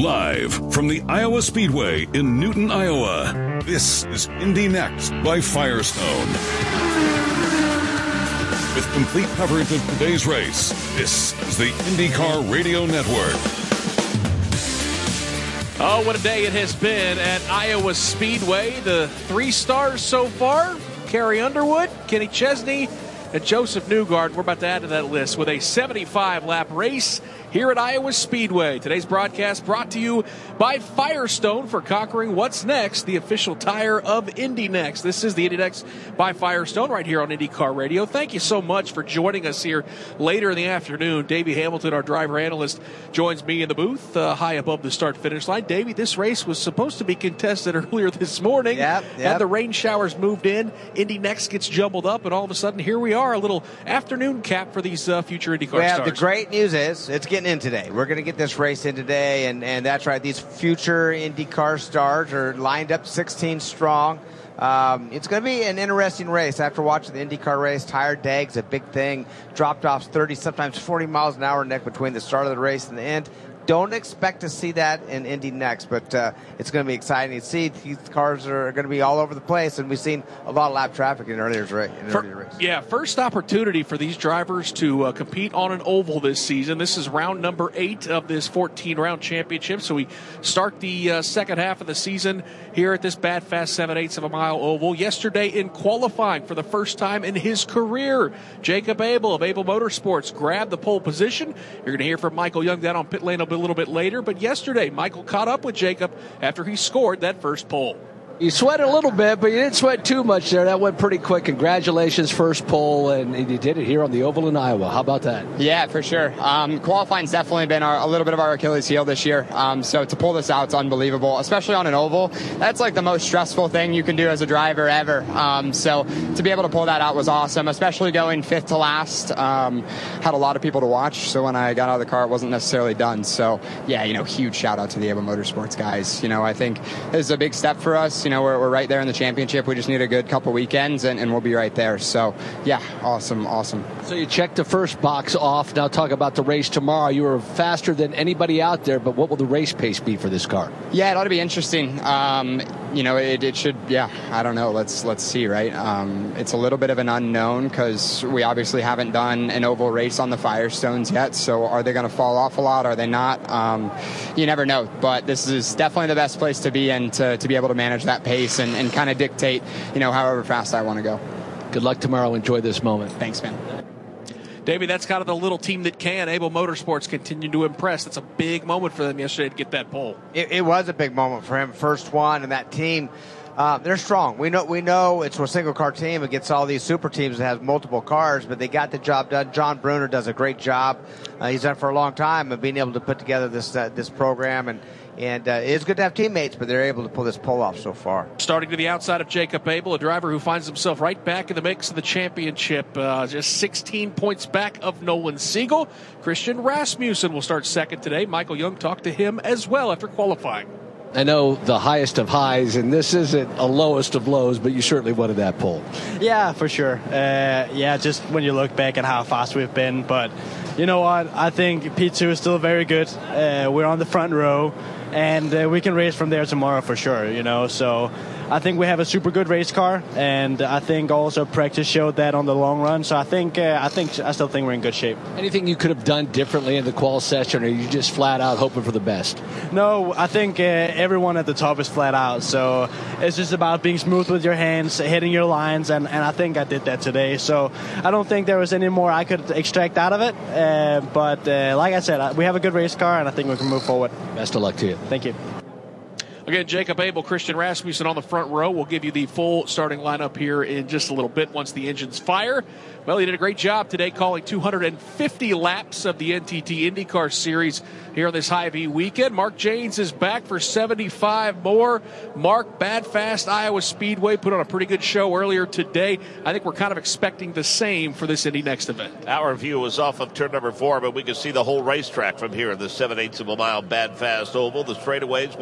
Live from the Iowa Speedway in Newton, Iowa, this is Indy Next by Firestone. With complete coverage of today's race, this is the IndyCar Radio Network. Oh, what a day it has been at Iowa Speedway. The three stars so far Carrie Underwood, Kenny Chesney, and Joseph Newgard. We're about to add to that list with a 75 lap race here at Iowa Speedway. Today's broadcast brought to you by Firestone for conquering what's next, the official tire of Indy Next. This is the Indy Next by Firestone right here on IndyCar Radio. Thank you so much for joining us here later in the afternoon. Davey Hamilton, our driver analyst, joins me in the booth uh, high above the start finish line. Davey, this race was supposed to be contested earlier this morning. Yep, yep. Had the rain showers moved in, Indy Next gets jumbled up, and all of a sudden here we are, a little afternoon cap for these uh, future IndyCar well, stars. the great news is it's getting in today. We're going to get this race in today, and, and that's right. These future IndyCar stars are lined up 16 strong. Um, it's going to be an interesting race. After watching the IndyCar race, tire deg's a big thing. Dropped offs 30, sometimes 40 miles an hour neck between the start of the race and the end. Don't expect to see that in Indy next, but uh, it's going to be exciting to see. These cars are going to be all over the place, and we've seen a lot of lap traffic in earlier, in earlier race. Yeah, first opportunity for these drivers to uh, compete on an oval this season. This is round number eight of this 14 round championship. So we start the uh, second half of the season here at this Bad Fast 7 eighths of a mile oval. Yesterday in qualifying for the first time in his career, Jacob Abel of Abel Motorsports grabbed the pole position. You're going to hear from Michael Young down on pit lane a little bit later. But yesterday, Michael caught up with Jacob after he scored that first pole. You sweat a little bit, but you didn't sweat too much there. That went pretty quick. Congratulations, first pole, and you did it here on the Oval in Iowa. How about that? Yeah, for sure. Um, qualifying's definitely been our, a little bit of our Achilles heel this year. Um, so to pull this out, it's unbelievable, especially on an oval. That's like the most stressful thing you can do as a driver ever. Um, so to be able to pull that out was awesome, especially going fifth to last. Um, had a lot of people to watch, so when I got out of the car, it wasn't necessarily done. So yeah, you know, huge shout out to the Abel Motorsports guys. You know, I think this is a big step for us. You know, we're, we're right there in the championship. We just need a good couple weekends, and, and we'll be right there. So yeah, awesome, awesome. So you checked the first box off. Now talk about the race tomorrow. You were faster than anybody out there, but what will the race pace be for this car? Yeah, it ought to be interesting. Um, you know, it, it should. Yeah, I don't know. Let's let's see. Right, um, it's a little bit of an unknown because we obviously haven't done an oval race on the Firestones yet. So are they going to fall off a lot? Are they not? Um, you never know. But this is definitely the best place to be in to, to be able to manage that pace and, and kind of dictate, you know, however fast I want to go. Good luck tomorrow. Enjoy this moment. Thanks, man. Davey, that's kind of the little team that can. Abel Motorsports continue to impress. That's a big moment for them yesterday to get that pole. It, it was a big moment for him. First one, and that team, uh, they're strong. We know we know it's a single car team against all these super teams that has multiple cars, but they got the job done. John Bruner does a great job. Uh, he's done it for a long time of being able to put together this uh, this program, and and uh, it's good to have teammates, but they're able to pull this pole off so far. Starting to the outside of Jacob Abel, a driver who finds himself right back in the mix of the championship, uh, just 16 points back of Nolan Siegel. Christian Rasmussen will start second today. Michael Young talked to him as well after qualifying. I know the highest of highs, and this isn't a lowest of lows, but you certainly wanted that pole. Yeah, for sure. Uh, yeah, just when you look back at how fast we've been, but you know what? I think P2 is still very good. Uh, we're on the front row, and uh, we can race from there tomorrow for sure. You know, so I think we have a super good race car, and I think also practice showed that on the long run. So I think uh, I think I still think we're in good shape. Anything you could have done differently in the qual session, or are you just flat out hoping for the best? No, I think uh, everyone at the top is flat out. So it's just about being smooth with your hands, hitting your lines, and, and I think I did that today. So I don't think there was any more I could extract out of it. Uh, but uh, like I said, we have a good race car, and I think we can move forward. Best of luck to you. Thank you. Again, Jacob Abel, Christian Rasmussen on the front row. We'll give you the full starting lineup here in just a little bit once the engines fire. Well, he did a great job today calling 250 laps of the NTT IndyCar Series here on this Hy-Vee weekend. Mark Jaynes is back for 75 more. Mark, Bad Fast Iowa Speedway put on a pretty good show earlier today. I think we're kind of expecting the same for this Indy Next event. Our view was off of turn number four, but we can see the whole racetrack from here. The 7 eighths of a mile Bad Fast Oval. The straightaways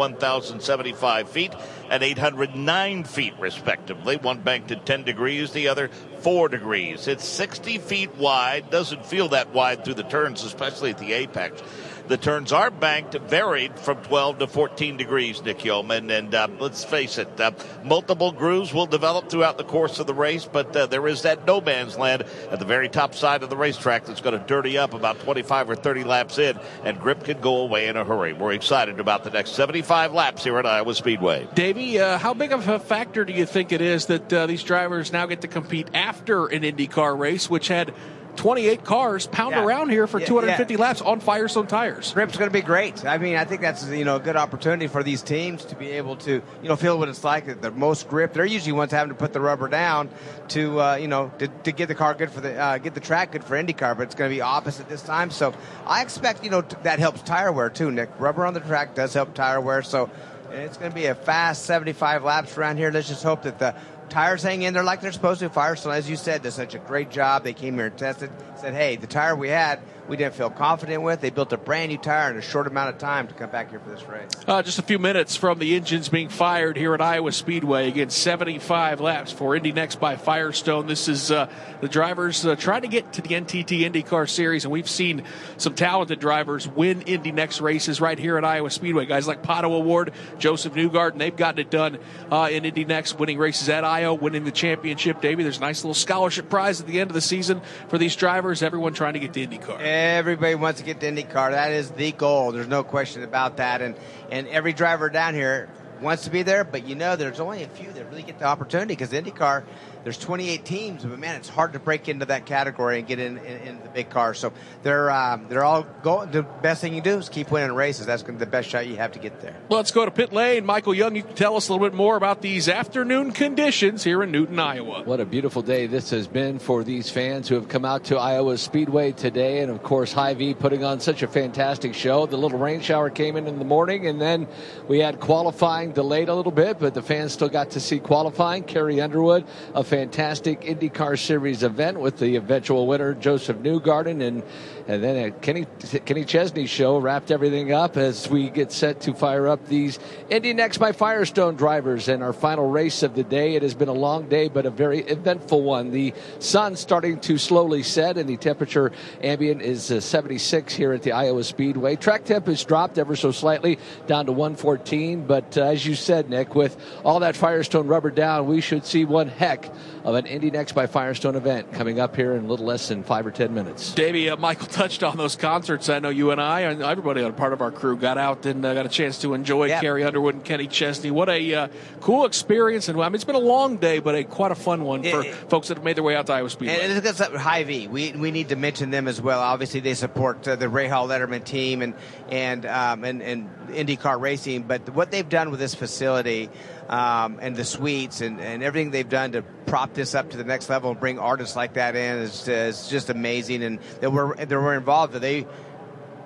1,075 feet and 809 feet, respectively. One banked at 10 degrees, the other 4 degrees. It's 60 feet wide. Doesn't feel that wide through the turns, especially at the apex. The turns are banked, varied from 12 to 14 degrees, Nick Yeoman. And uh, let's face it, uh, multiple grooves will develop throughout the course of the race, but uh, there is that no man's land at the very top side of the racetrack that's going to dirty up about 25 or 30 laps in, and grip can go away in a hurry. We're excited about the next 75 laps here at Iowa Speedway. Davey, uh, how big of a factor do you think it is that uh, these drivers now get to compete after an IndyCar race, which had 28 cars pound Yeah. around here for Yeah, 250 yeah. laps on Firestone tires. grip's going to be great. I mean, I think that's you know a good opportunity for these teams to be able to you know feel what it's like. The most grip, they're usually ones having to put the rubber down to uh, you know to, to get the car good for the uh, get the track good for IndyCar, but it's going to be opposite this time. So I expect you know t- that helps tire wear too. Nick, rubber on the track does help tire wear. So it's going to be a fast 75 laps around here. Let's just hope that the tires hang in there like they're supposed to. Firestone, as you said, did such a great job. They came here and tested. Said, hey, the tire we had, we didn't feel confident with. They built a brand new tire in a short amount of time to come back here for this race. Uh, just a few minutes from the engines being fired here at Iowa Speedway. Again, 75 laps for Indy Next by Firestone. This is uh, the drivers uh, trying to get to the NTT IndyCar Series, and we've seen some talented drivers win Indy Next races right here at Iowa Speedway. Guys like Pato O'Ward, Joseph Newgarden, they've gotten it done uh, in Indy Next, winning races at Iowa, winning the championship. Davey, there's a nice little scholarship prize at the end of the season for these drivers. Everyone trying to get to IndyCar. Everybody wants to get to IndyCar. That is the goal. There's no question about that. And and every driver down here wants to be there, but you know there's only a few that really get the opportunity because IndyCar, there's 28 teams, but man, it's hard to break into that category and get in in, in the big car. So they're um, they're all going. The best thing you do is keep winning races. That's gonna be the best shot you have to get there. Let's go to pit lane. Michael Young, you can tell us a little bit more about these afternoon conditions here in Newton, Iowa. What a beautiful day this has been for these fans who have come out to Iowa Speedway today. And of course, Hy-Vee putting on such a fantastic show. The little rain shower came in in the morning, and then we had qualifying delayed a little bit, but the fans still got to see qualifying. Carrie Underwood, a fantastic IndyCar Series event with the eventual winner, Joseph Newgarden. And, and then a Kenny, Kenny Chesney show wrapped everything up as we get set to fire up these Indy Next by Firestone drivers and our final race of the day. It has been a long day, but a very eventful one. The sun starting to slowly set, and the temperature ambient is uh, 76 here at the Iowa Speedway. Track temp has dropped ever so slightly down to 114, but uh, as you said, Nick, with all that Firestone rubber down, we should see one heck of an Indy Next by Firestone event coming up here in a little less than five or ten minutes. Davey, uh, Michael touched on those concerts. I know you and I, and everybody on part of our crew, got out and uh, got a chance to enjoy. Carrie Underwood and Kenny Chesney. What a uh, cool experience! And I mean, it's been a long day, but a quite a fun one for It- folks that have made their way out to Iowa Speedway. And it's got Hy-Vee. We we need to mention them as well. Obviously, they support uh, the Rahal Letterman team and and um, and and IndyCar racing. But what they've done with this facility um, and the suites and, and everything they've done to prop this up to the next level and bring artists like that in is, is just amazing. And that we're that we're involved. That they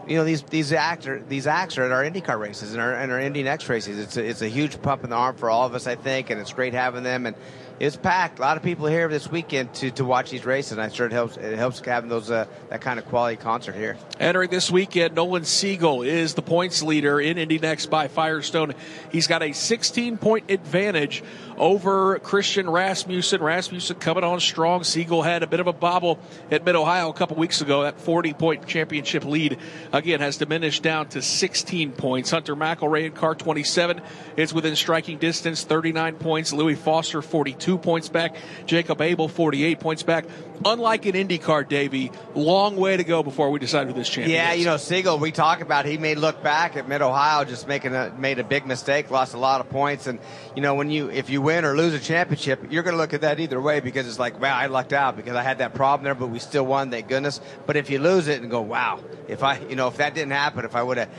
you know these these actor these acts are at our IndyCar races and our and our Indy Next races. It's a, it's a huge pump in the arm for all of us, I think, and it's great having them. And it's packed. A lot of people here this weekend to, to watch these races. And I'm sure it helps it helps having those uh, that kind of quality concert here. Entering this weekend, Nolan Siegel is the points leader in Indy Next by Firestone. He's got a 16 point advantage over Christian Rasmussen. Rasmussen coming on strong. Siegel had a bit of a bobble at Mid Ohio a couple weeks ago. That 40 point championship lead again has diminished down to 16 points. Hunter McElrea in car 27 is within striking distance, 39 points. Louis Foster 42 points back. Jacob Abel 48 points back. Unlike an IndyCar, Davey, long way to go before we decide who this champion Yeah, is. you know, Siegel, we talk about he may look back at Mid Ohio just making a made a big mistake, lost a lot of points, and you know when you if you win or lose a championship, you're going to look at that either way because it's like, wow, I lucked out because I had that problem there, but we still won, thank goodness. But if you lose it and go, wow, if I, you know, if that didn't happen, if I would have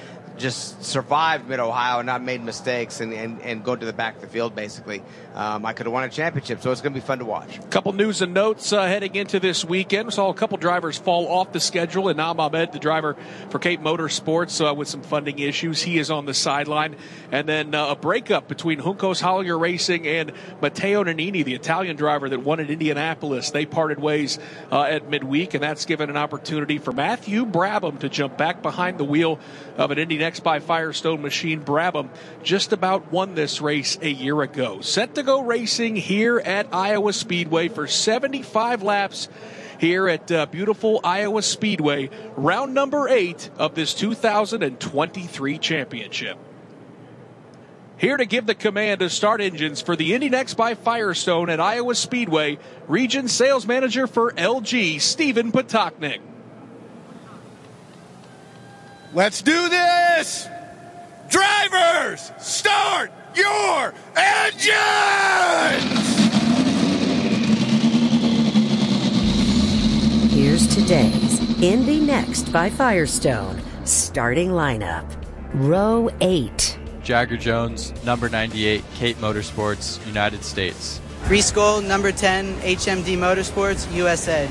just survived Mid Ohio and not made mistakes and, and, and go to the back of the field, basically, um, I could have won a championship. So it's going to be fun to watch. A Couple news and notes uh, heading into this weekend. Saw a couple drivers fall off the schedule. Enaam Ahmed, the driver for Cape Motorsports, uh, with some funding issues, he is on the sideline. And then uh, a breakup between Juncos Hollinger Racing and Matteo Nannini, the Italian driver that won at Indianapolis. They parted ways uh, at midweek, and that's given an opportunity for Matthew Brabham to jump back behind the wheel of an Indy By Firestone machine. Brabham just about won this race a year ago. Set to go racing here at Iowa Speedway for 75 laps here at uh, beautiful Iowa Speedway, round number eight of this 2023 championship. Here to give the command to start engines for the Indy Next by Firestone at Iowa Speedway, Region Sales Manager for LG, Stephen Potoknik. Let's do this! Drivers, start your engines! Here's today's Indy Next by Firestone starting lineup. Row 8. Jagger Jones, number 98, Cape Motorsports, United States. Reece Gold, number 10, HMD Motorsports, USA.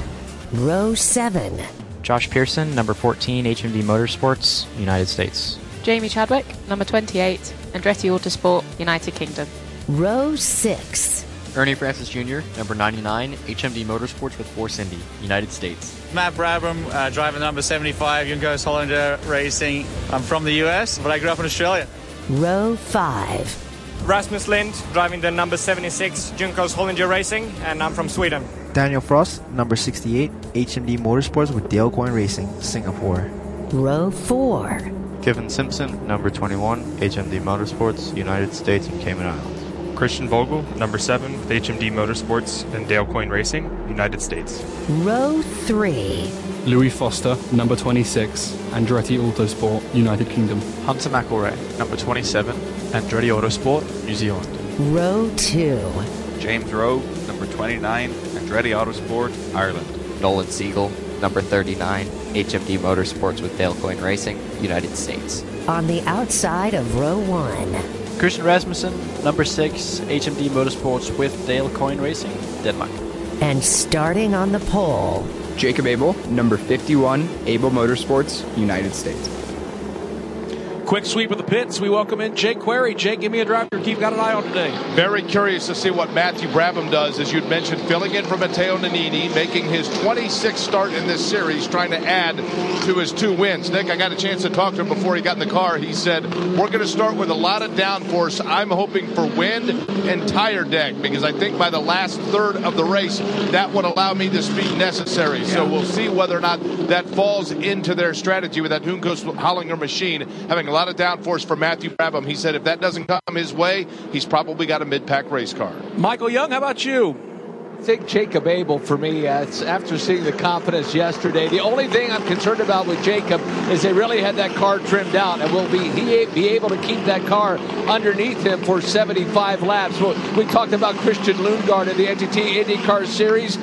Row 7. Josh Pearson, number 14, HMD Motorsports, United States. Jamie Chadwick, number 28, Andretti Autosport, United Kingdom. Row 6. Ernie Francis Jr., number 99, HMD Motorsports with Force Indy, United States. Matt Brabham, uh, driver number 75, Juncos Hollinger Racing. I'm from the US, but I grew up in Australia. Row 5. Rasmus Lind, driving the number 76, Juncos Hollinger Racing, and I'm from Sweden. Daniel Frost, number 68, HMD Motorsports with Dale Coyne Racing, Singapore. Row 4. Kyffin Simpson, number 21, HMD Motorsports, United States and Cayman Islands. Christian Bogle, number 7, with HMD Motorsports and Dale Coyne Racing, United States. Row 3. Louis Foster, number 26, Andretti Autosport, United Kingdom. Hunter McElrea, number 27, Andretti Autosport, New Zealand. Row 2. James Roe, number 29, Andretti Autosport, Ireland. Nolan Siegel, number 39, HMD Motorsports with Dale Coyne Racing, United States. On the outside of row 1. Christian Rasmussen, number 6, HMD Motorsports with Dale Coyne Racing, Denmark. And starting on the pole, Jacob Abel, number 51, Abel Motorsports, United States. Quick sweep of the pits. We welcome in Jake Query. Jake, give me a driver keep got an eye on today. Very curious to see what Matthew Brabham does, as you'd mentioned, filling in for Matteo Nannini, making his 26th start in this series, trying to add to his two wins. Nick, I got a chance to talk to him before he got in the car. He said, We're going to start with a lot of downforce. I'm hoping for wind and tire deg because I think by the last third of the race, that would allow me the speed necessary. Yeah. So we'll see whether or not that falls into their strategy with that Juncos Hollinger machine having a lot of downforce for Matthew Brabham. He said if that doesn't come his way, he's probably got a mid-pack race car. Michael Young, how about you? I think Jacob Abel for me, uh, after seeing the confidence yesterday, the only thing I'm concerned about with Jacob is they really had that car trimmed out, and will be he be able to keep that car underneath him for 75 laps. we talked about Christian Lundgaard in the NTT IndyCar Series.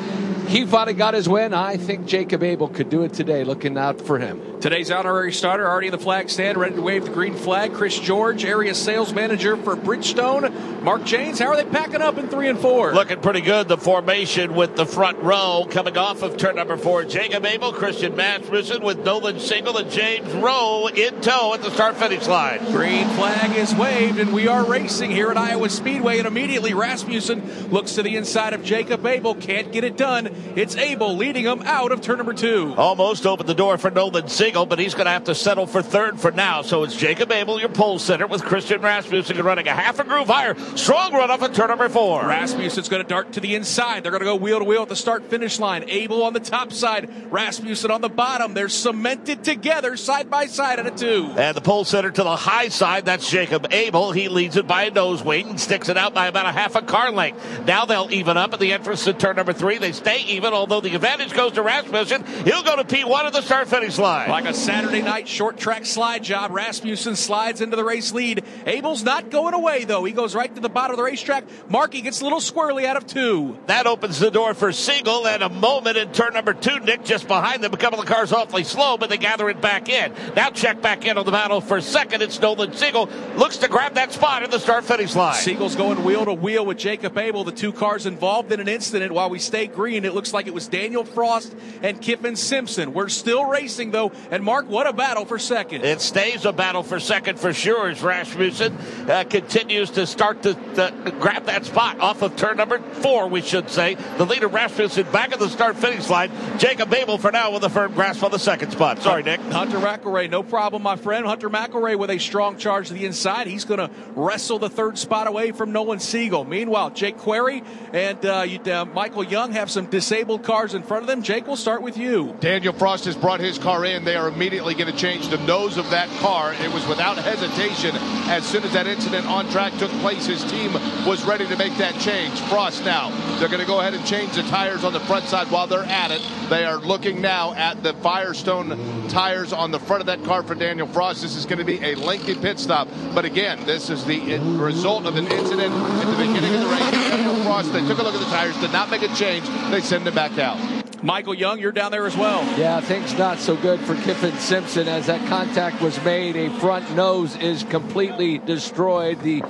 He finally got his win. I think Jacob Abel could do it today. Looking out for him. Today's honorary starter already in the flag stand, ready to wave the green flag. Chris George, area sales manager for Bridgestone. Mark Jaynes, how are they packing up in three and four? Looking pretty good. The formation with the front row coming off of turn number four. Jacob Abel, Christian Rasmussen with Nolan Siegel and James Roe in tow at the start finish line. Green flag is waved, and we are racing here at Iowa Speedway. And immediately Rasmussen looks to the inside of Jacob Abel. Can't get it done. It's Abel leading him out of turn number two. Almost opened the door for Nolan But he's going to have to settle for third for now. So it's Jacob Abel, your pole sitter, with Christian Rasmussen running a half a groove higher. Strong run off at turn number four. Rasmussen's going to dart to the inside. They're going to go wheel to wheel at the start finish line. Abel on the top side, Rasmussen on the bottom. They're cemented together side by side at a two. And the pole sitter to the high side, that's Jacob Abel. He leads it by a nose wing and sticks it out by about a half a car length. Now they'll even up at the entrance to turn number three. They stay even, although the advantage goes to Rasmussen. He'll go to P1 at the start finish line. Like a Saturday night short track slide job. Rasmussen slides into the race lead. Abel's not going away, though. He goes right to the bottom of the racetrack. Markey gets a little squirrely out of two. That opens the door for Siegel and a moment in turn number two. Nick just behind them. A couple of cars awfully slow, but they gather it back in. Now check back in on the battle for second. It's Nolan Siegel. Looks to grab that spot in the start finish line. Siegel's going wheel to wheel with Jacob Abel. The two cars involved in an incident while we stay green. It looks like it was Daniel Frost and Kyffin Simpson. We're still racing, though. And Mark, what a battle for second. It stays a battle for second for sure as Rasmussen uh, continues to start to, to, grab that spot off of turn number four, we should say. The leader Rasmussen back at the start finish line. Jacob Abel for now with a firm grasp on the second spot. Sorry, Nick. Hunter McElrea, no problem, my friend. Hunter McElrea with a strong charge to the inside. He's going to wrestle the third spot away from Nolan Siegel. Meanwhile, Jake Query and uh, you, uh, Michael Young have some disabled cars in front of them. Jake, we'll start with you. Daniel Frost has brought his car in. They are immediately going to change the nose of that car. It was without hesitation. As soon as that incident on track took place, his team was ready to make that change. Frost now, they're going to go ahead and change the tires on the front side while they're at it. They are looking now at the Firestone tires on the front of that car for Daniel Frost. This is going to be a lengthy pit stop. But again, this is the result of an incident at the beginning of the race. Daniel Frost, they took a look at the tires, did not make a change. They send him back out. Michael Young, you're down there as well. Yeah, things not so good for Kyffin Simpson as that contact was made. A front nose is completely destroyed. The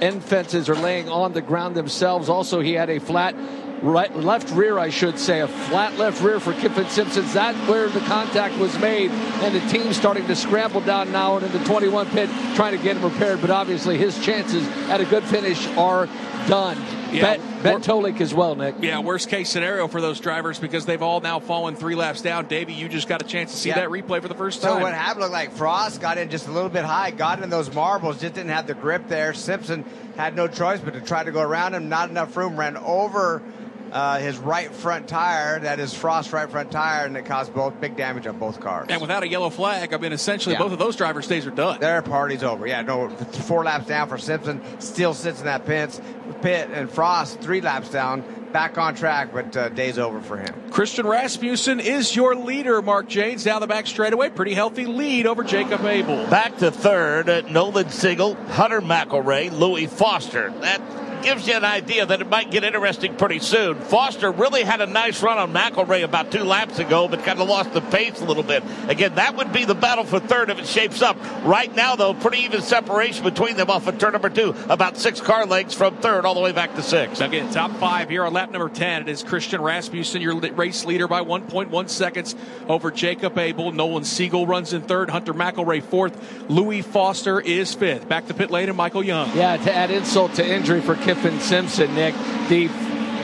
end fences are laying on the ground themselves. Also, he had a flat right left rear, I should say, a flat left rear for Kyffin Simpson. That's where the contact was made, and the team's starting to scramble down now into the 21 pit, trying to get him repaired. But obviously, his chances at a good finish are done. Yeah, bet, bet Tolik as well, Nick. Yeah, worst case scenario for those drivers because they've all now fallen three laps down. Davey, you just got a chance to see Yeah. that replay for the first time. So time. what happened looked like Frost got in just a little bit high, got in those marbles, just didn't have the grip there. Simpson had no choice but to try to go around him. Not enough room, ran over uh, his right front tire. That is Frost's right front tire, and it caused both big damage on both cars. and without a yellow flag, I mean, essentially Yeah. both of those drivers' days are done. Their party's over. Yeah, no, four laps down for Simpson. Still sits in that pit, pit and Frost three laps down, back on track, but uh, day's over for him. Christian Rasmussen is your leader, Mark Jaynes, down the back straightaway. Pretty healthy lead over Jacob Abel. Back to third, Nolan Siegel, Hunter McElrea, Louis Foster. That gives you an idea that it might get interesting pretty soon. Foster really had a nice run on McElrea about two laps ago, but kind of lost the pace a little bit. Again, that would be the battle for third if it shapes up. Right now, though, pretty even separation between them off of turn number two, about six car lengths from third all the way back to six. Again, top five here on lap number 10. It is Christian Rasmussen, your race leader by 1.1 seconds over Jacob Abel. Nolan Siegel runs in third. Hunter McElrea fourth. Louis Foster is fifth. Back to pit lane and Michael Young. Yeah, to add insult to injury for Kyffin Simpson, Nick, the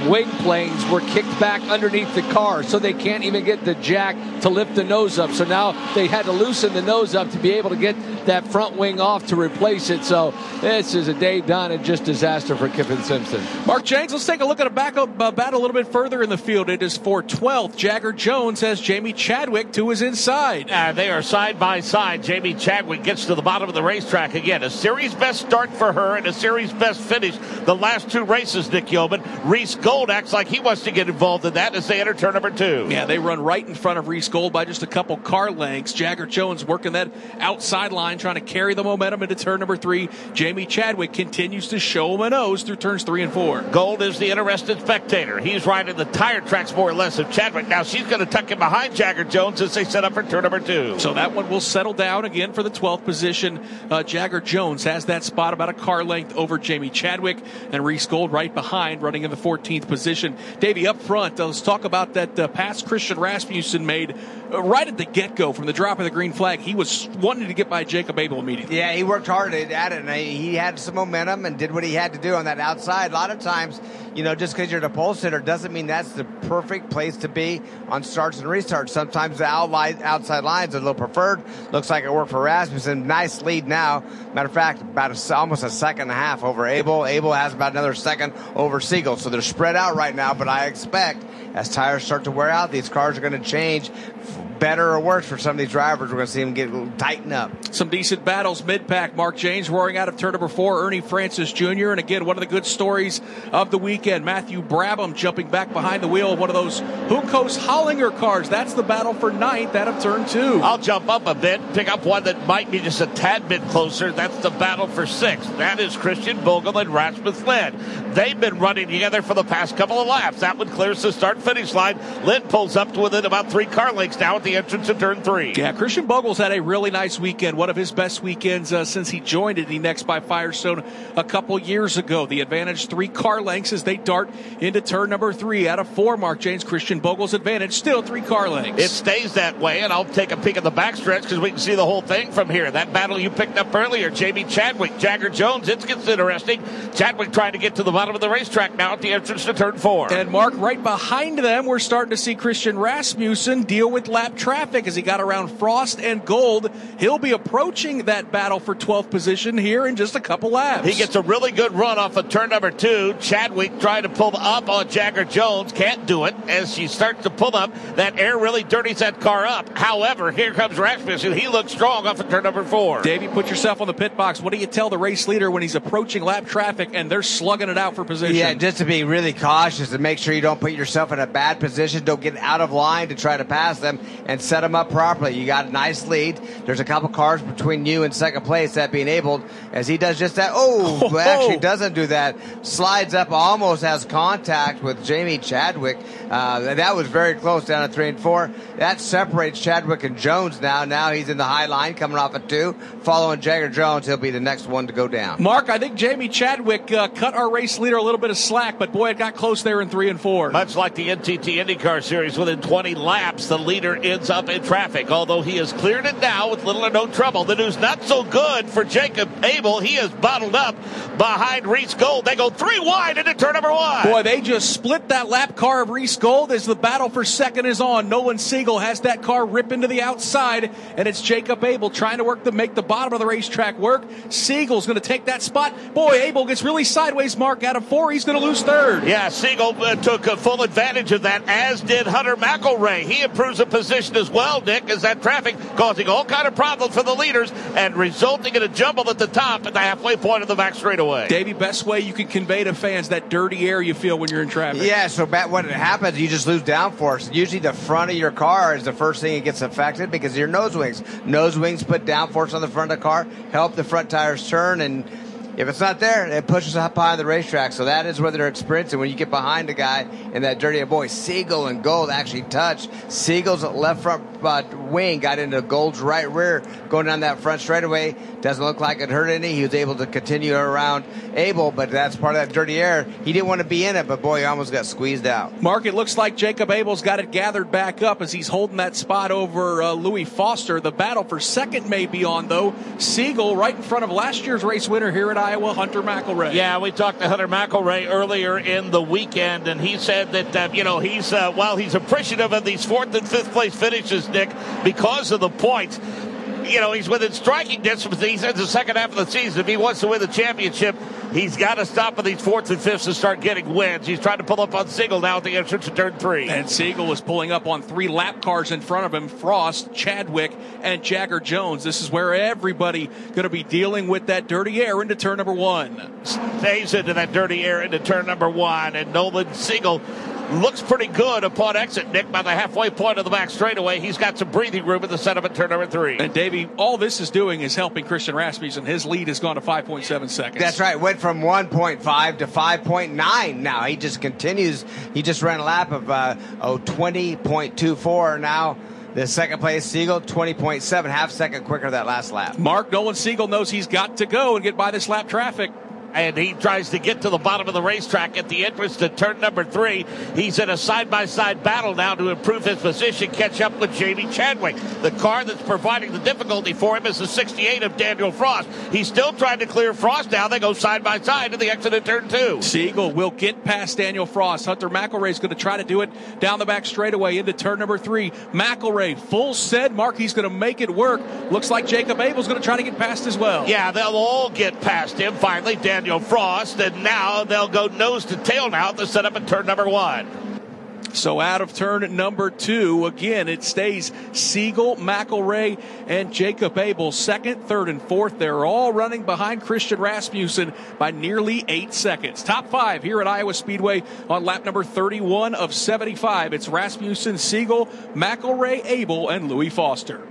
wing planes were kicked back underneath the car, so they can't even get the jack to lift the nose up. So now they had to loosen the nose up to be able to get that front wing off to replace it. So this is a day done and just disaster for Kyffin Simpson. Mark Jaynes, let's take a look at a backup uh, battle a little bit further in the field. It is for 12th. Jagger Jones has Jamie Chadwick to his inside. Uh, they are side by side. Jamie Chadwick gets to the bottom of the racetrack again. A series best start for her and a series best finish the last two races, Nick Yeoman. Reece Gold acts like he wants to get involved in that as they enter turn number two. Yeah, they run right in front of Reece Gold by just a couple car lengths. Jagger Jones working that outside line, trying to carry the momentum into turn number three. Jamie Chadwick continues to show him a nose through turns three and four. Gold is the interested spectator. He's riding the tire tracks more or less of Chadwick. Now she's going to tuck him behind Jagger Jones as they set up for turn number two. So that one will settle down again for the 12th position. Uh, Jagger Jones has that spot about a car length over Jamie Chadwick and Reece Gold right behind, running in the 14th position. Davey, up front, uh, let's talk about that uh, pass Christian Rasmussen made uh, right at the get go from the drop of the green flag. He was wanting to get by Jacob Abel immediately. Yeah, he worked hard at it, and he had some momentum and did what he had to do on that outside. A lot of times, you know, just because you're the pole sitter doesn't mean that's the perfect place to be on starts and restarts. Sometimes the outside lines are a little preferred. Looks like it worked for Rasmussen. Nice lead now. Matter of fact, about a, almost a second and a half over Abel. Abel has about another second over Siegel. So they're spread out right now, but I expect as tires start to wear out, these cars are going to change better or worse for some of these drivers. We're going to see them get tighten up. Some decent battles mid pack. Mark Jaynes roaring out of turn number four. Ernie Francis Jr. And again, one of the good stories of the weekend. Matthew Brabham jumping back behind the wheel of one of those Juncos Hollinger cars. That's the battle for ninth out of turn two. I'll jump up a bit, pick up one that might be just a tad bit closer. That's the battle for sixth. That is Christian Bogle and Rasmus Lind. They've been running together for the past couple of laps. That one clears the start finish line. Lind pulls up to within about three car lengths now at the entrance to turn three. Yeah, Christian Bogle's had a really nice weekend. One of his best weekends uh, since he joined Indy Next by Firestone a couple years ago. The advantage three car lengths as they dart into turn number three out of four. Mark Jaynes Christian Bogle's advantage still three car lengths. It stays that way, and I'll take a peek at the backstretch because we can see the whole thing from here. That battle you picked up earlier, Jamie Chadwick, Jagger Jones, it gets interesting. Chadwick trying to get to the bottom of the racetrack now at the entrance to turn four. And Mark, right behind them, we're starting to see Christian Rasmussen deal with lap traffic as he got around Frost and Gold. He'll be approaching that battle for 12th position here in just a couple laps. He gets a really good run off of turn number two. Chadwick trying to pull up on Jagger Jones. Can't do it. As she starts to pull up, that air really dirties that car up. However, here comes Rasmussen. He looks strong off of turn number four. Davey, put yourself on the pit box. What do you tell the race leader when he's approaching lap traffic and they're slugging it out for position? Yeah, just to be really cautious and make sure you don't put yourself in a bad position. Don't get out of line to try to pass them and set them up properly. You got a nice lead. There's a couple cars between you and second place that being Abel as he does just that. Oh, Oh. actually doesn't do that. Slides up, almost has contact with Jamie Chadwick. Uh, that was very close down at three and four. That separates Chadwick and Jones now. Now he's in the high line coming off at two. Following Jagger Jones, he'll be the next one to go down. Mark, I think Jamie Chadwick uh, cut our race leader a little bit of slack, but boy, it got close there in three and four. Much like the NTT IndyCar Series, within 20 laps, the leader ends up in traffic. Although he has cleared it now with little or no trouble. The news not so good for Jacob Abel. He is bottled up behind Reece Gold. They go three wide into turn number one. Boy, they just split that lap car of Reece Gold as the battle for second is on. Nolan Siegel has that car rip into the outside, and it's Jacob Abel trying to work to make the bottom of the racetrack work. Siegel's going to take that spot. Boy, Abel gets really sideways. Mark out of four. He's going to lose third. Yeah, Siegel uh, took uh, full advantage of that, as did Hunter McElrea. He improves a position as well, Nick, as that traffic causing all kind of problems for the leaders and resulting in a jumble at the top at the halfway point of the back straightaway. Davey, best way you can convey to fans that dirty air you feel when you're in traffic. Yeah, so back when it happens, you just lose downforce. Usually, the front of your car is the first thing that gets affected because of your nose wings. Nose wings put downforce on the front of the car, help the front tires turn, and if it's not there, it pushes up behind the racetrack. So that is where they're experiencing when you get behind a guy in that dirty boy. Siegel and Gold actually touch. Siegel's left front uh, wing got into Gold's right rear going down that front straightaway. Doesn't look like it hurt any. He was able to continue around Abel, but that's part of that dirty air. He didn't want to be in it, but boy, he almost got squeezed out. Mark, it looks like Jacob Abel's got it gathered back up as he's holding that spot over uh, Louis Foster. The battle for second may be on, though. Siegel right in front of last year's race winner here at Iowa, Hunter McElrea. Yeah, we talked to Hunter McElrea earlier in the weekend, and he said that uh, you know he's uh, while he's appreciative of these fourth and fifth place finishes, Nick, because of the points. You know, he's within striking distance. He says the second half of the season, if he wants to win the championship, he's got to stop at these fourths and fifths and start getting wins. He's trying to pull up on Siegel now at the entrance to turn three. And Siegel was pulling up on three lap cars in front of him Frost, Chadwick, and Jagger Jones. This is where everybody going to be dealing with that dirty air into turn number one. Stays into that dirty air into turn number one, and Nolan Siegel looks pretty good upon exit, Nick, by the halfway point of the back straightaway. He's got some breathing room in the setup at turn number three. And Davey, all this is doing is helping Christian Rasmussen. His lead has gone to 5.7 seconds. That's right. Went from 1.5 to 5.9 now. He just continues. He just ran a lap of uh, oh, 20.24 now. The second place, Siegel, 20.7, half second quicker that last lap. Mark Nolan Siegel knows he's got to go and get by this lap traffic. And he tries to get to the bottom of the racetrack at the entrance to turn number three. He's in a side-by-side battle now to improve his position, catch up with Jamie Chadwick. The car that's providing the difficulty for him is the 68 of Daniel Frost. He's still trying to clear Frost now. They go side by side to the exit of turn two. Siegel will get past Daniel Frost. Hunter McElrea is going to try to do it down the back straightaway into turn number three. McElrea, full said Mark, he's going to make it work. Looks like Jacob Abel's going to try to get past as well. Yeah, they'll all get past him finally. Daniel Frost, and now they'll go nose to tail now to set up at turn number one. So out of turn number two, again, it stays Siegel, McElrea, and Jacob Abel. Second, third, and fourth. They're all running behind Christian Rasmussen by nearly eight seconds. Top five here at Iowa Speedway on lap number 31 of 75. It's Rasmussen, Siegel, McElrea, Abel, and Louis Foster.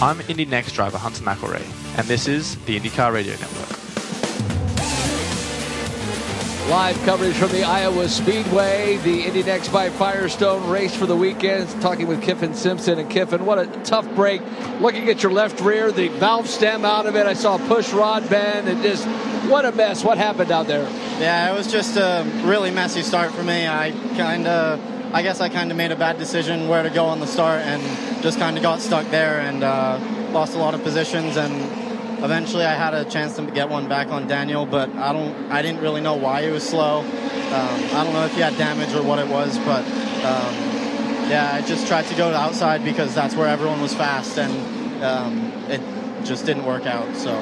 I'm Indy Next driver Hunter McElrea, and this is the IndyCar Radio Network. Live coverage from the Iowa Speedway, the Indy Next by Firestone race for the weekend. Talking with Kyffin Simpson and Kyffin, what a tough break. Looking at your left rear, the valve stem out of it. I saw a push rod bend and just what a mess. What happened out there? Yeah, it was just a really messy start for me. I kind of, I guess I kind of made a bad decision where to go on the start and just kind of got stuck there and uh, lost a lot of positions and eventually I had a chance to get one back on Daniel, but I don't, I didn't really know why he was slow. Um, I don't know if he had damage or what it was, but um, yeah, I just tried to go to outside because that's where everyone was fast, and um, it just didn't work out. So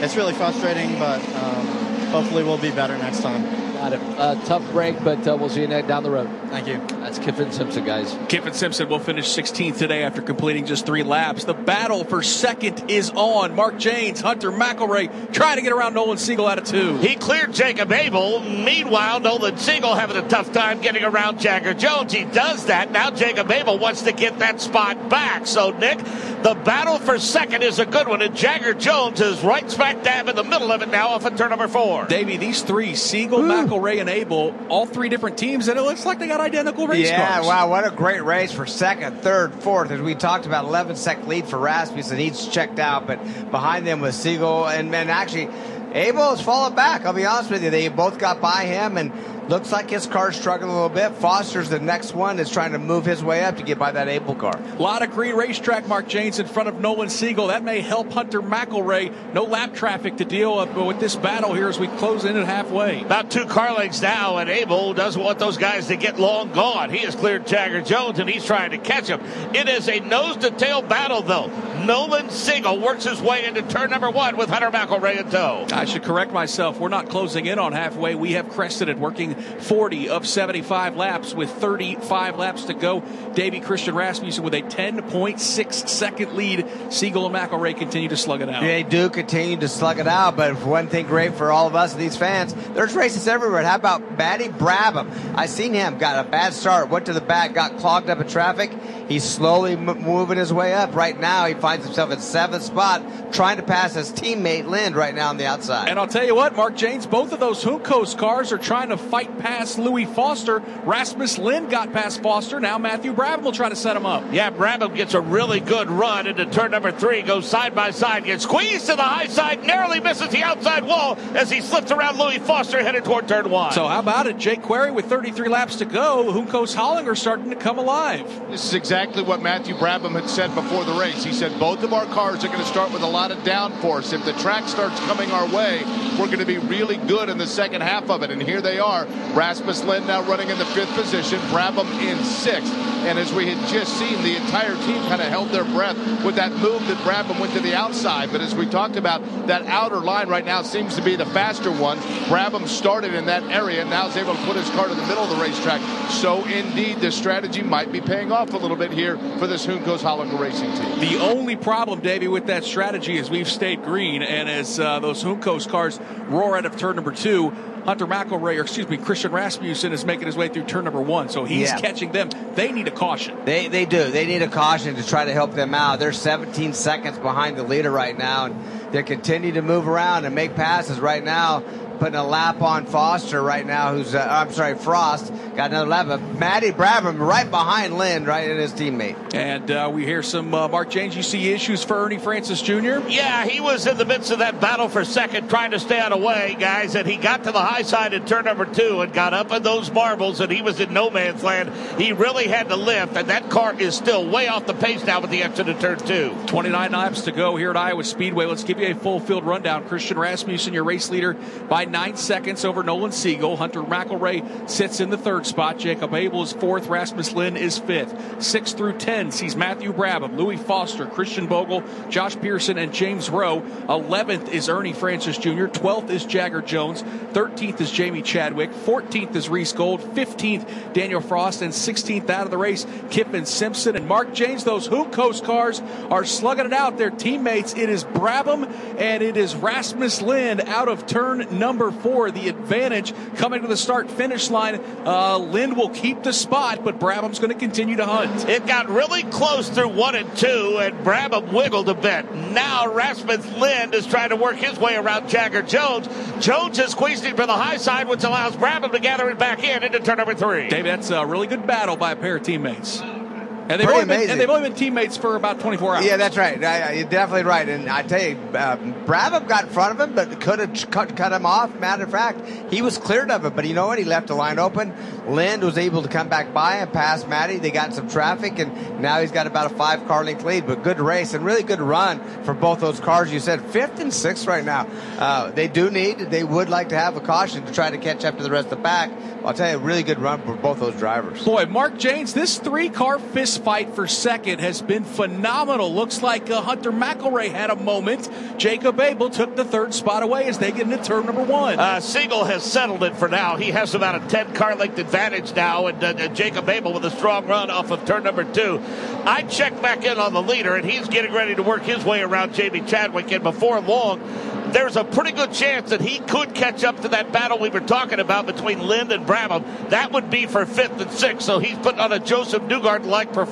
it's really frustrating, but um, hopefully we'll be better next time. Got it. Uh, tough break, but uh, we'll see you next down the road. Thank you. That's Kyffin Simpson, guys. Kyffin Simpson will finish 16th today after completing just three laps. The battle for second is on. Mark Jaynes, Hunter McElrea trying to get around Nolan Siegel out of two. He cleared Jacob Abel. Meanwhile, Nolan Siegel having a tough time getting around Jagger Jones. He does that. Now Jacob Abel wants to get that spot back. So, Nick, the battle for second is a good one, and Jagger Jones is right smack dab in the middle of it now off of turn number four. Davey, these three, Siegel, McElrea, and Abel, all three different teams, and it looks like they got identical race yeah, cars. wow, what a great race for second, third, fourth. As we talked about, 11 second lead for Rasmussen. He's checked out, but behind them was Siegel. And, and actually, Abel has fallen back. I'll be honest with you. They both got by him, and looks like his car's struggling a little bit. Foster's the next one is trying to move his way up to get by that Abel car. A lot of green racetrack, Mark Jaynes in front of Nolan Siegel. That may help Hunter McElrea. No lap traffic to deal with this battle here as we close in at halfway. About two car lengths now, and Abel doesn't want those guys to get long gone. He has cleared Jagger Jones, and he's trying to catch him. It is a nose to tail battle, though. Nolan Siegel works his way into turn number one with Hunter McElrea in tow. I should correct myself. We're not closing in on halfway. We have crested it, working 40 of 75 laps with 35 laps to go. Davey Christian Rasmussen with a 10.6 second lead. Siegel and McElrea continue to slug it out. They do continue to slug it out, but one thing great for all of us, these fans, there's races everywhere. How about Matty Brabham? I seen him, got a bad start, went to the back, got clogged up in traffic. He's slowly m- moving his way up. Right now, he finds himself in seventh spot, trying to pass his teammate Lind right now on the outside. And I'll tell you what, Mark Jaynes, both of those Juncos cars are trying to fight past Louis Foster. Rasmus Lind got past Foster. Now Matthew Brabham will try to set him up. Yeah, Brabham gets a really good run into turn number three, goes side by side, gets squeezed to the high side, narrowly misses the outside wall as he slips around Louis Foster headed toward turn one. So how about it? Jake Query with 33 laps to go. Juncos Hollinger starting to come alive. This is exactly what Matthew Brabham had said before the race. He said both of our cars are going to start with a lot of downforce. If the track starts coming our way, we're going to be really good in the second half of it. And here they are. Rasmus Lind now running in the fifth position, Brabham in sixth. And as we had just seen, the entire team kind of held their breath with that move that Brabham went to the outside. But as we talked about, that outer line right now seems to be the faster one. Brabham started in that area and now is able to put his car to the middle of the racetrack. So indeed, the strategy might be paying off a little bit here for this Juncos Hollinger racing team. The only problem, Davey, with that strategy is we've stayed green, and as uh, those Juncos cars roar out of turn number two, Hunter McElrea, or excuse me, Christian Rasmussen is making his way through turn number one, so he's Yeah. catching them. They need a caution. They they do. They need a caution to try to help them out. They're 17 seconds behind the leader right now, and they continue to move around and make passes right now. Putting a lap on Foster right now, who's uh, I'm sorry, Frost got another lap. But Matty Brabham right behind Lind, right in his teammate. And uh, we hear some uh, Mark Jaynes. You see issues for Ernie Francis Jr. Yeah, he was in the midst of that battle for second, trying to stay out of way, guys. And he got to the high side in turn number two and got up in those marbles, and he was in no man's land. He really had to lift, and that car is still way off the pace now with the exit of turn two. 29 laps to go here at Iowa Speedway. Let's give you a full field rundown. Christian Rasmussen, your race leader, by nine seconds over Nolan Siegel. Hunter McElrea sits in the third spot. Jacob Abel is fourth. Rasmus Lind is fifth. Six through ten sees Matthew Brabham, Louis Foster, Christian Bogle, Josh Pearson, and James Roe. Eleventh is Ernie Francis Jr. Twelfth is Jagger Jones. Thirteenth is Jamie Chadwick. Fourteenth is Reece Gold. Fifteenth, Daniel Frost. And sixteenth out of the race, Kyffin Simpson and Mark Jaynes. Those Juncos cars are slugging it out. Their teammates, it is Brabham and it is Rasmus Lind out of turn number four. The advantage coming to the start finish line. Uh, Lind will keep the spot, but Brabham's going to continue to hunt. It got really close through one and two, and Brabham wiggled a bit. Now Rasmus Lind is trying to work his way around Jagger Jones. Jones is squeezing for the high side, which allows Brabham to gather it back in into turn number three. Dave, that's a really good battle by a pair of teammates. And they've, only been, and they've only been teammates for about 24 hours. Yeah, that's right. I, you're definitely right. And I tell you, uh, Brabham got in front of him, but could have cut, cut him off. Matter of fact, he was cleared of it. But you know what? He left the line open. Lind was able to come back by and pass Matty. They got some traffic, and now he's got about a five car length lead. But good race and really good run for both those cars. You said fifth and sixth right now. Uh, they do need, they would like to have a caution to try to catch up to the rest of the pack. I'll tell you, really good run for both those drivers. Boy, Mark Jaynes, this three car fist fight for second has been phenomenal. Looks like uh, Hunter McElrea had a moment. Jacob Abel took the third spot away as they get into turn number one. Uh, Siegel has settled it for now. He has about a 10 car length advantage now, and uh, uh, Jacob Abel with a strong run off of turn number two. I checked back in on the leader, and he's getting ready to work his way around Jamie Chadwick, and before long, there's a pretty good chance that he could catch up to that battle we were talking about between Lind and Brabham. That would be for fifth and sixth, so he's putting on a Joseph Newgarden-like performance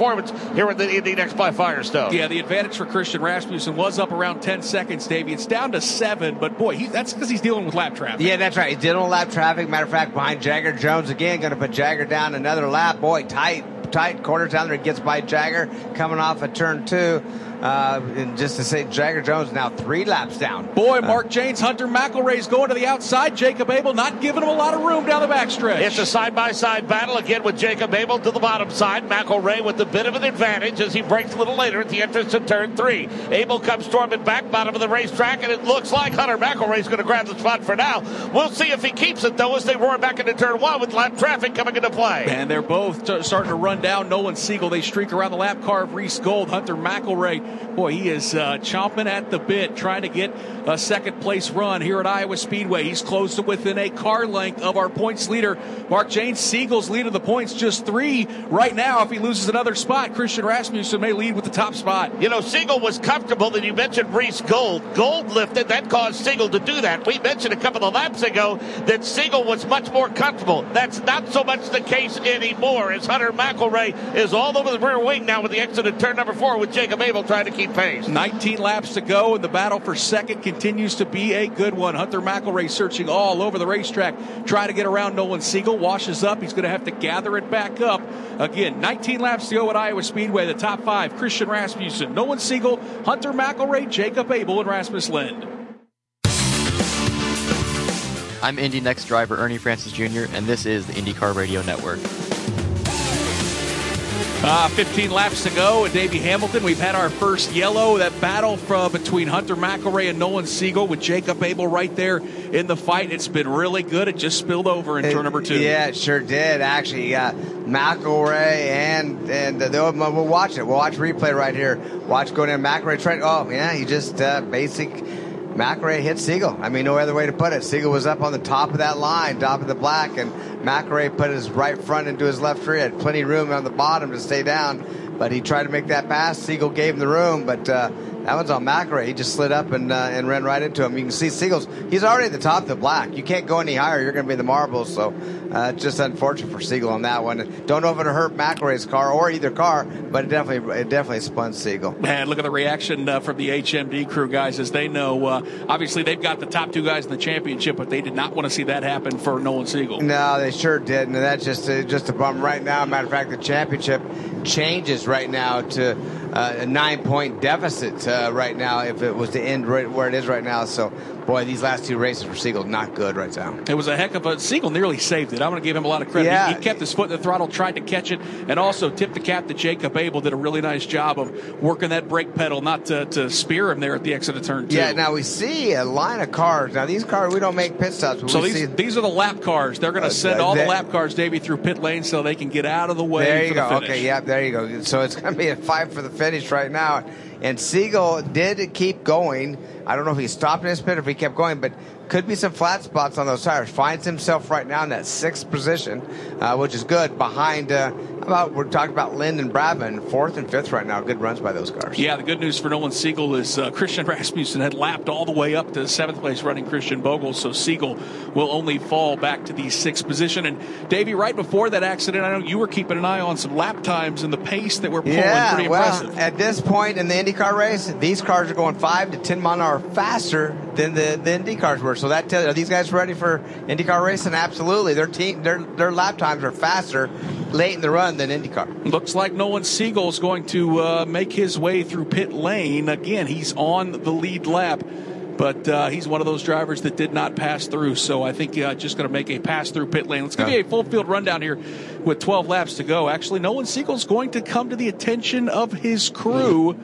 here in the Indy Next by Firestone. Yeah, the advantage for Christian Rasmussen was up around 10 seconds, Davey. It's down to seven, but boy, he, that's because he's dealing with lap traffic. Yeah, that's right. He's dealing with lap traffic. Matter of fact, behind Jagger Jones again, going to put Jagger down another lap. Boy, tight, tight quarters down there. Gets by Jagger coming off of turn two. Uh, and just to say, Jagger Jones now three laps down. Boy, Mark Jaynes, Hunter McElrea's going to the outside. Jacob Abel not giving him a lot of room down the backstretch. It's a side-by-side battle again with Jacob Abel to the bottom side. McElrea with a bit of an advantage as he breaks a little later at the entrance to turn three. Abel comes storming back bottom of the racetrack, and it looks like Hunter McElrea's going to grab the spot for now. We'll see if he keeps it though as they roar back into turn one with lap traffic coming into play. And they're both t- starting to run down. Nolan Siegel, they streak around the lap car of Reece Gold. Hunter McElrea, boy, he is uh, chomping at the bit, trying to get a second place run here at Iowa Speedway. He's close to within a car length of our points leader, Mark Jaynes. Siegel's lead of the points, just three right now. If he loses another spot, Christian Rasmussen may lead with the top spot. You know, Siegel was comfortable, and you mentioned Reece Gold. Gold lifted, that caused Siegel to do that. We mentioned a couple of laps ago that Siegel was much more comfortable. That's not so much the case anymore, as Hunter McElrea is all over the rear wing now with the exit at turn number four with Jacob Abel trying to keep pace. 19 laps to go, and the battle for second continues to be a good one. Hunter McElrea searching all over the racetrack, trying to get around Nolan Siegel. Washes up. He's going to have to gather it back up. Again, 19 laps to go at Iowa Speedway. The top five Christian Rasmussen, Nolan Siegel, Hunter McElrea, Jacob Abel, and Rasmus Lind. I'm Indy Next driver Ernie Francis Jr., and this is the IndyCar Radio Network. Uh, 15 laps to go at Davey Hamilton. We've had our first yellow. That battle from between Hunter McElrea and Nolan Siegel with Jacob Abel right there in the fight. It's been really good. It just spilled over in turn number two. Yeah, it sure did. Actually, uh, McElrea and and uh, they'll- we'll watch it. We'll watch replay right here. Watch going in McElrea. Try, oh yeah, he just uh, basic. McElrea hit Siegel. I mean, no other way to put it. Siegel was up on the top of that line, top of the black, and McElrea put his right front into his left rear. Had plenty of room on the bottom to stay down, but he tried to make that pass. Siegel gave him the room, but uh, that one's on McElrea. He just slid up and uh, and ran right into him. You can see Siegel's. He's already at the top of the black. You can't go any higher. You're going to be in the marbles. So uh, just unfortunate for Siegel on that one. Don't know if it hurt McElrea's car or either car, but it definitely it definitely spun Siegel. Man, look at the reaction uh, from the HMD crew guys as they know. Uh, obviously, they've got the top two guys in the championship, but they did not want to see that happen for Nolan Siegel. No, they sure did, and that's just uh, just a bum right now. Matter of fact, the championship changes right now to a nine point deficit uh, right now. If it was to end right where it is right now, so boy, these last two races for Siegel not good right now. It was a heck of a Siegel nearly saved it. I'm going to give him a lot of credit. Yeah. He, he kept his foot in the throttle, tried to catch it, and also tipped the cap to Jacob Abel. Did a really nice job of working that brake pedal, not to, to spear him there at the exit of turn two. Yeah, now we see a line of cars. Now these cars we don't make pit stops. So we these see, these are the lap cars. They're going to Uh, send all the lap cars, Davey, through pit lane so they can get out of the way. There you go. The. Okay, yeah, there you go. So it's going to be a fight for the finish right now. And Siegel did keep going. I don't know if he stopped in his pit or if he kept going, but could be some flat spots on those tires. Finds himself right now in that sixth position, uh, which is good. Behind uh, about we're talking about Lind and Brabham, fourth and fifth right now. Good runs by those cars. Yeah, the good news for Nolan Siegel is uh, Christian Rasmussen had lapped all the way up to seventh place running Christian Bogle, so Siegel will only fall back to the sixth position. And Davey, right before that accident, I know you were keeping an eye on some lap times and the pace that we're pulling. Yeah, Pretty well, impressive. at this point in the IndyCar race, these cars are going five to ten mile an hour faster than the, the Indy cars were. So that tells are these guys ready for IndyCar racing? Absolutely. Their team, their their lap times are faster late in the run than IndyCar. Looks like Nolan Siegel is going to uh, make his way through pit lane again. He's on the lead lap. But uh, he's one of those drivers that did not pass through, so I think uh, just going to make a pass through pit lane. Let's give you a full field rundown here with 12 laps to go. Actually, Nolan Siegel's going to come to the attention of his crew.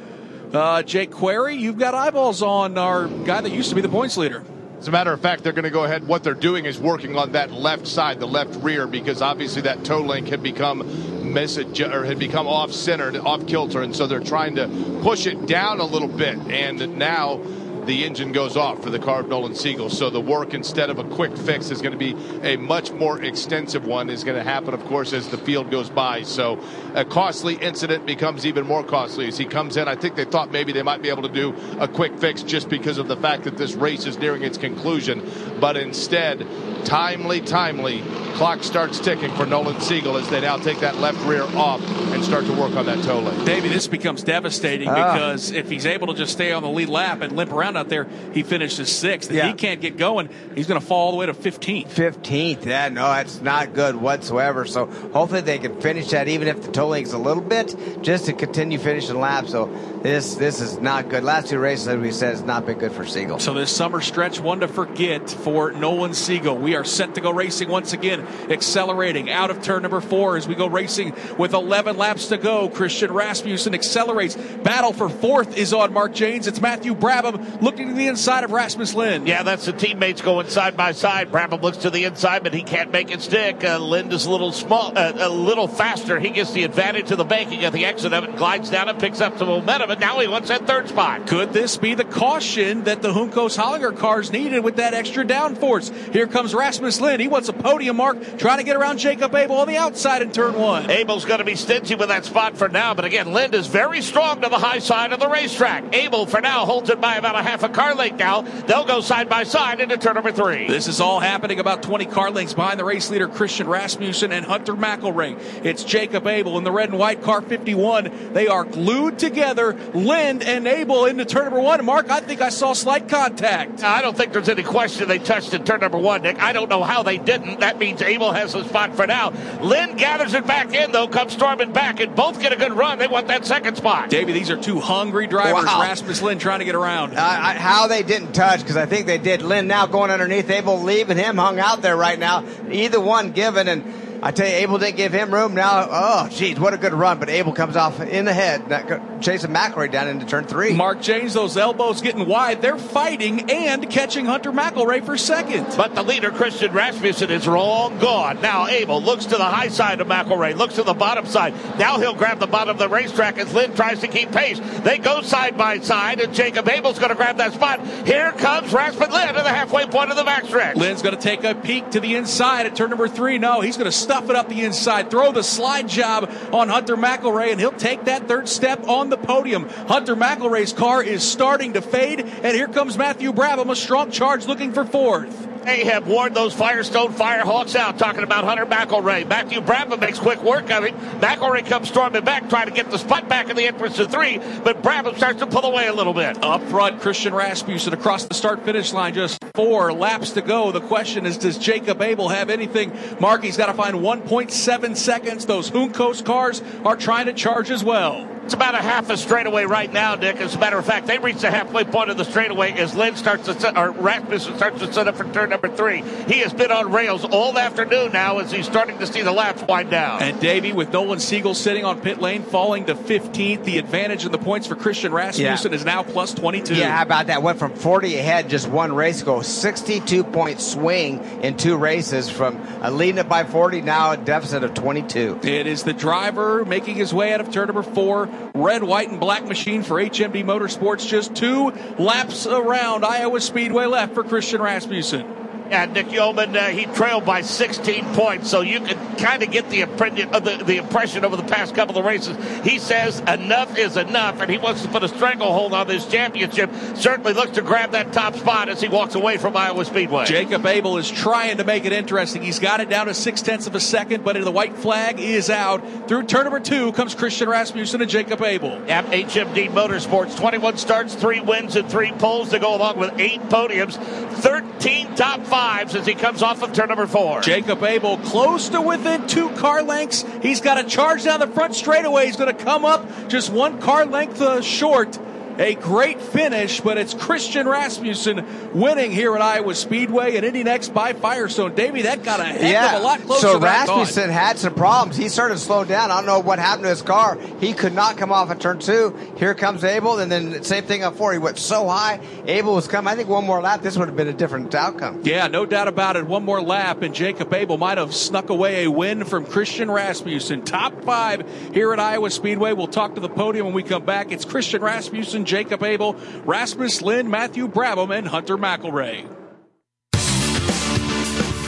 Uh, Jake Query, you've got eyeballs on our guy that used to be the points leader. As a matter of fact, they're going to go ahead. What they're doing is working on that left side, the left rear, because obviously that toe link had become message or had become off centered, off kilter, and so they're trying to push it down a little bit. And now the engine goes off for the car of Nolan Siegel. So the work, instead of a quick fix, is going to be a much more extensive one. Is going to happen, of course, as the field goes by. So a costly incident becomes even more costly as he comes in. I think they thought maybe they might be able to do a quick fix just because of the fact that this race is nearing its conclusion. But instead, timely, timely, clock starts ticking for Nolan Siegel as they now take that left rear off and start to work on that toe link. Davey, this becomes devastating Ah. because if he's able to just stay on the lead lap and limp around out there, he finishes sixth. If Yeah. he can't get going, he's going to fall all the way to 15th. 15th. Yeah, no, that's not good whatsoever. So hopefully they can finish that, even if the toe link's a little bit, just to continue finishing laps. So this this is not good. Last two races, as we said, has not been good for Siegel. So this summer stretch, one to forget for Nolan Siegel. We are set to go racing once again, accelerating out of turn number four as we go racing with 11 laps to go. Christian Rasmussen accelerates. Battle for fourth is on Mark Jaynes. It's Matthew Brabham looking to the inside of Rasmus Lind. Yeah, that's the teammates going side by side. Brabham looks to the inside, but he can't make it stick. Uh, Lind is a little small, uh, a little faster. He gets the advantage of the banking at the exit of it, glides down and picks up some momentum, and now he wants that third spot. Could this be the caution that the Juncos Hollinger cars needed with that extra downforce? Here comes Rasmus Lind. He wants a podium mark, trying to get around Jacob Abel on the outside in turn one. Abel's going to be stingy with that spot for now, but again, Lind is very strong to the high side of the racetrack. Abel, for now, holds it by about a half a car length now. They'll go side by side into turn number three. This is all happening about 20 car lengths behind the race leader Christian Rasmussen and Hunter McElrea. It's Jacob Abel in the red and white car 51. They are glued together. Lind and Abel into turn number one. Mark, I think I saw slight contact. I don't think there's any question they touched in turn number one, Nick. I don't know how they didn't. That means Abel has the spot for now. Lind gathers it back in, though, comes storming back, and both get a good run. They want that second spot. Davey, these are two hungry drivers. Wow. Rasmus Lind trying to get around. Uh, I, how they didn't touch, because I think they did. Lind now going underneath, Abel leaving him hung out there right now. Either one given, and I tell you, Abel didn't give him room. Now, oh, geez, what a good run. But Abel comes off in the head, that go- chasing McElrea down into turn three. Mark Jaynes, those elbows getting wide. They're fighting and catching Hunter McElrea for second. But the leader, Christian Rasmussen, is long gone. Now Abel looks to the high side of McElrea, looks to the bottom side. Now he'll grab the bottom of the racetrack as Lind tries to keep pace. They go side by side, and Jacob Abel's going to grab that spot. Here comes Rasmus Lind to the halfway point of the backstretch. Lind's going to take a peek to the inside at turn number three. No, he's going to stuff it up the inside, throw the slide job on Hunter McElrea, and he'll take that third step on the podium. Hunter McElrea's car is starting to fade, and here comes Matthew Brabham, a strong charge looking for fourth. Have worn those Firestone Firehawks out, talking about Hunter McElrea. Matthew Brabham makes quick work of him. McElrea comes storming back, trying to get the spot back in the entrance to three, but Brabham starts to pull away a little bit. Up front, Christian Rasmussen across the start finish line, just four laps to go. The question is, does Jacob Abel have anything? Mark, he's got to find 1.7 seconds. Those Juncos cars are trying to charge as well. It's about a half a straightaway right now, Dick. As a matter of fact, they reach the halfway point of the straightaway as Lind starts to set, or Rasmussen starts to set up for turn number three. He has been on rails all afternoon now as he's starting to see the laps wind down. And Davey, with Nolan Siegel sitting on pit lane, falling to 15th, the advantage in the points for Christian Rasmussen is now plus 22. Yeah, how about that? Went from 40 ahead just one race ago. 62 point swing in two races from uh, leading it by 40, now a deficit of 22. It is the driver making his way out of turn number four. Red, white, and black machine for HMD Motorsports. Just two laps around Iowa Speedway left for Christian Rasmussen. And Nick Yeoman, uh, he trailed by 16 points, so you can kind of get the, uh, the, the impression over the past couple of races. He says enough is enough, and he wants to put a stranglehold on this championship. Certainly looks to grab that top spot as he walks away from Iowa Speedway. Jacob Abel is trying to make it interesting. He's got it down to six tenths of a second, but the white flag is out. Through turn number two comes Christian Rasmussen and Jacob Abel. Yep, HMD Motorsports, 21 starts, three wins, and three poles to go along with eight podiums, 13 top fives as he comes off of turn number four. Jacob Abel close to within two car lengths. He's got a charge down the front straightaway. He's going to come up just one car length uh, short. A great finish, but it's Christian Rasmussen winning here at Iowa Speedway and Indy next by Firestone. Davey, that got a heck yeah. of a lot closer. So. Rasmussen had some problems. He started to slow down. I don't know what happened to his car. He could not come off at turn two. Here comes Abel, and then same thing up four. He went so high. Abel was coming. I think one more lap, this would have been a different outcome. Yeah, no doubt about it. One more lap, and Jacob Abel might have snuck away a win from Christian Rasmussen. Top five here at Iowa Speedway. We'll talk to the podium when we come back. It's Christian Rasmussen, Jacob Abel, Rasmus Lind, Matthew Brabham, and Hunter McElrea.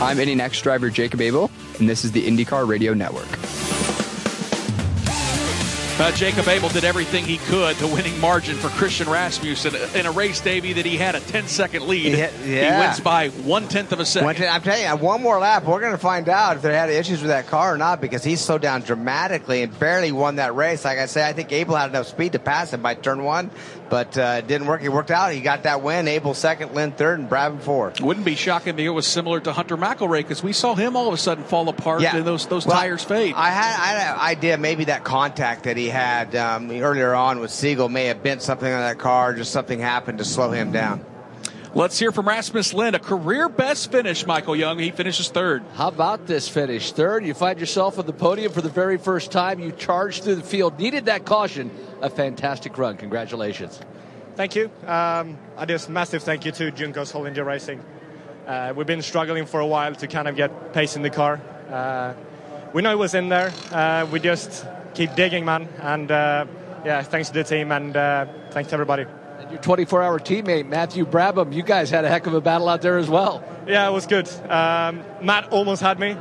I'm Indy Next driver Jacob Abel, and this is the IndyCar Radio Network. Uh, Jacob Abel did everything he could to winning margin for Christian Rasmussen in a race, Davey, that he had a 10 second lead. He yeah. He wins by one tenth of a second. Ten- I'm telling you, one more lap, we're going to find out if they had issues with that car or not because he slowed down dramatically and barely won that race. Like I say, I think Abel had enough speed to pass him by turn one, but uh, it didn't work. It worked out. He got that win. Abel second, Lind third, and Brabham fourth. Wouldn't be shocking me. It was similar to Hunter McElrea because we saw him all of a sudden fall apart Yeah. and those those Well, tires fade. I had, I had an idea maybe that contact that he had um, earlier on with Siegel may have bent something on that car. Just something happened to slow him down. Let's hear from Rasmus Lind, a career best finish. Michael Young, he finishes third. How about this finish? Third, you find yourself on the podium for the very first time. You charged through the field, needed that caution. A fantastic run. Congratulations. Thank you. Um, I just massive thank you to Juncos Hollinger Racing. Uh, we've been struggling for a while to kind of get pace in the car. Uh, we know it was in there. Uh, we just keep digging, man. And uh, yeah, thanks to the team and uh, thanks to everybody. And your 24 hour teammate, Matthew Brabham, you guys had a heck of a battle out there as well. Yeah, it was good. Um, Matt almost had me.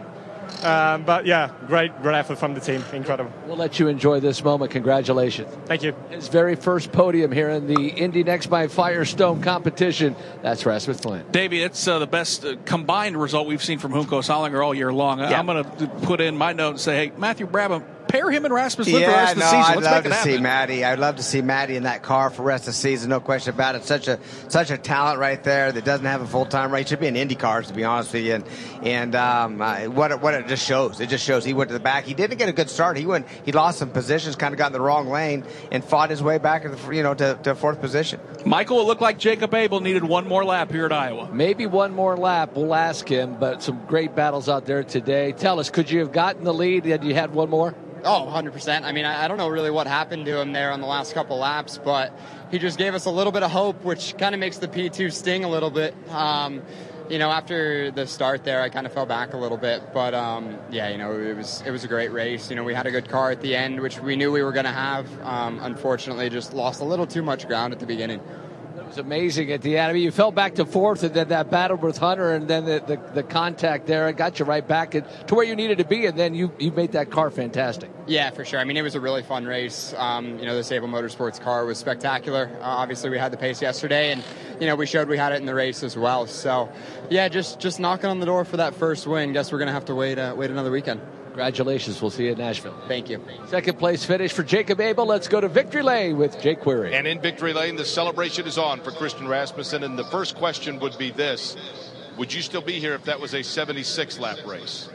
Um, but yeah, great, great effort from the team. Incredible. We'll let you enjoy this moment. Congratulations. Thank you. His very first podium here in the Indy Next by Firestone competition. That's Rasmus Lind. Davey, it's uh, the best uh, combined result we've seen from Juncos Hollinger all year long. Yeah. I'm going to put in my note and say, hey, Matthew Brabham, pair him and Rasmus Lind for the Yeah, rest of no, the season. I'd Let's love make to it see happen. Maddie. I'd love to see Maddie in that car for the rest of the season. No question about it. Such a such a talent right there that doesn't have a full time race. Should be in Indy cars to be honest with you. And and um, uh, what it, what it just shows. It just shows he went to the back. He didn't get a good start. He went. He lost some positions. Kind of got in the wrong lane and fought his way back. In the, you know to, to fourth position. Michael, it looked like Jacob Abel needed one more lap here at Iowa. Maybe one more lap. We'll ask him, but some great battles out there today. Tell us, could you have gotten the lead had you had one more? Oh, 100%. I mean, I, don't know really what happened to him there on the last couple laps, but he just gave us a little bit of hope, which kind of makes the P2 sting a little bit. Um, you know, after the start there, I kind of fell back a little bit, but um, yeah, you know, it was it was a great race. You know, we had a good car at the end, which we knew we were going to have. Um, unfortunately, just lost a little too much ground at the beginning. Was amazing at the end. I mean, you fell back to fourth, and then that battle with Hunter, and then the, the, the contact there, it got you right back to where you needed to be, and then you, you made that car fantastic. Yeah, for sure. I mean, it was a really fun race. Um, you know, the Sable Motorsports car was spectacular. Uh, obviously, we had the pace yesterday, and you know, we showed we had it in the race as well. So, yeah, just just knocking on the door for that first win. Guess we're gonna have to wait uh, wait another weekend. Congratulations. We'll see you in Nashville. Thank you. Second place finish for Jacob Abel. Let's go to Victory Lane with Jake Query. And in victory lane, the celebration is on for Christian Rasmussen. And the first question would be this Would you still be here if that was a 76 lap race?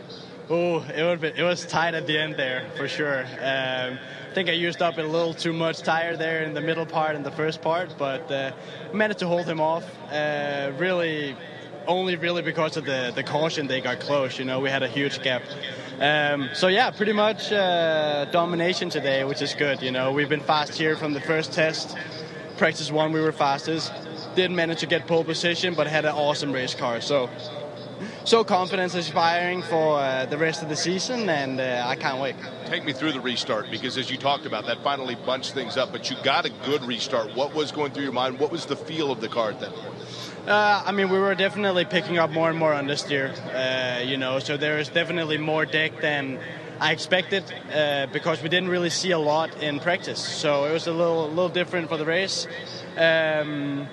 Oh, it would be, it was tight at the end there for sure. Um, I think I used up a little too much tire there in the middle part and the first part, but uh, managed to hold him off. Uh, really, only really because of the the caution they got close. You know, we had a huge gap. Um, so yeah, pretty much uh, domination today, which is good. You know, we've been fast here from the first test. Practice one, we were fastest. Didn't manage to get pole position, but had an awesome race car. So so confidence inspiring for uh, the rest of the season, and uh, I can't wait. Take me through the restart because, as you talked about, that finally bunched things up. But you got a good restart. What was going through your mind? What was the feel of the car at that point? Uh, I mean, we were definitely picking up more and more on understeer, uh, you know, so there is definitely more deg than I expected uh, because we didn't really see a lot in practice. So it was a little, little different for the race. Um,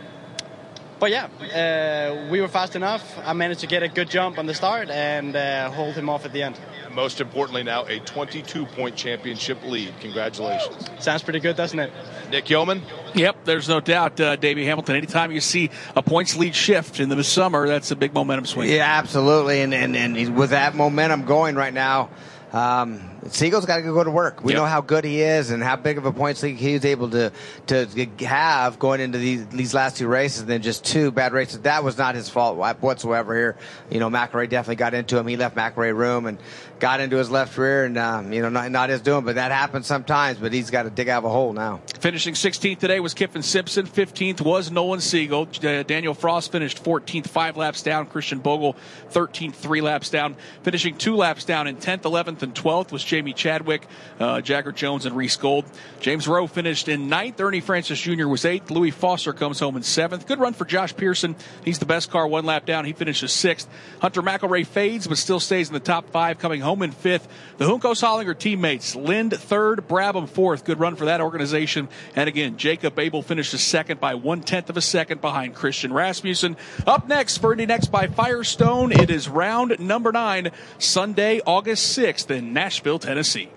but yeah, uh, we were fast enough. I managed to get a good jump on the start and uh, hold him off at the end. Most importantly, now a 22 point championship lead. Congratulations. Sounds pretty good, doesn't it? Nick Yeoman? Yep, there's no doubt, uh, Davey Hamilton. Anytime you see a points lead shift in the summer, that's a big momentum swing. Yeah, absolutely. And, and, and with that momentum going right now, um, Siegel's got to go to work. We Yep. know how good he is and how big of a points league he was able to to have going into these these last two races. And then just two bad races. That was not his fault whatsoever here. You know, McRae definitely got into him. He left McRae room and got into his left rear, and um, you know, not, not his doing, but that happens sometimes. But he's got to dig out of a hole now. Finishing 16th today was Kyffin Simpson. 15th was Nolan Siegel. Uh, Danial Frost finished 14th, five laps down. Christian Bogle, 13th, three laps down. Finishing two laps down in 10th, 11th, and 12th was Jamie Chadwick, uh, Jagger Jones, and Reece Gold. James Roe finished in ninth. Ernie Francis Jr. was eighth. Louis Foster comes home in seventh. Good run for Josh Pierson. He's the best car, one lap down. He finishes sixth. Hunter McElrea fades, but still stays in the top five, coming home in fifth. The Juncos Hollinger teammates, Lind third, Brabham fourth. Good run for that organization. And again, Jacob Abel finishes second by one tenth of a second behind Christian Rasmussen. Up next for Indy Next by Firestone, it is round number nine, Sunday, August 6th in Nashville, Tennessee.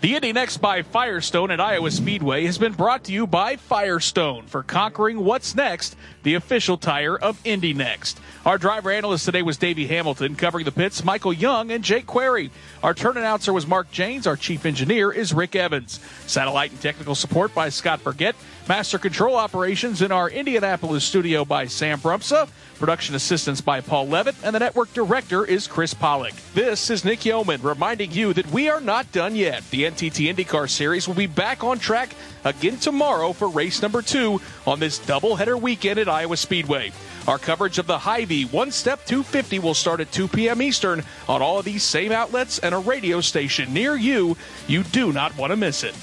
The Indy Next by Firestone at Iowa Speedway has been brought to you by Firestone for conquering what's next, the official tire of Indy Next. Our driver analyst today was Davey Hamilton, covering the pits, Michael Young and Jake Query. Our turn announcer was Mark Jaynes. Our chief engineer is Rick Evans. Satellite and technical support by Scott Burgett. Master control operations in our Indianapolis studio by Sam Brumsa. Production assistance by Paul Levitt, and the network director is Chris Pollock. This is Nick Yeoman reminding you that we are not done yet. The NTT IndyCar Series will be back on track again tomorrow for race number two on this doubleheader weekend at Iowa Speedway. Our coverage of the Hy-Vee One Step 250 will start at 2 p.m. Eastern on all of these same outlets and a radio station near you. You do not want to miss it.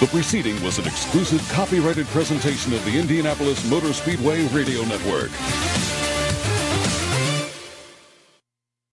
The preceding was an exclusive copyrighted presentation of the Indianapolis Motor Speedway Radio Network.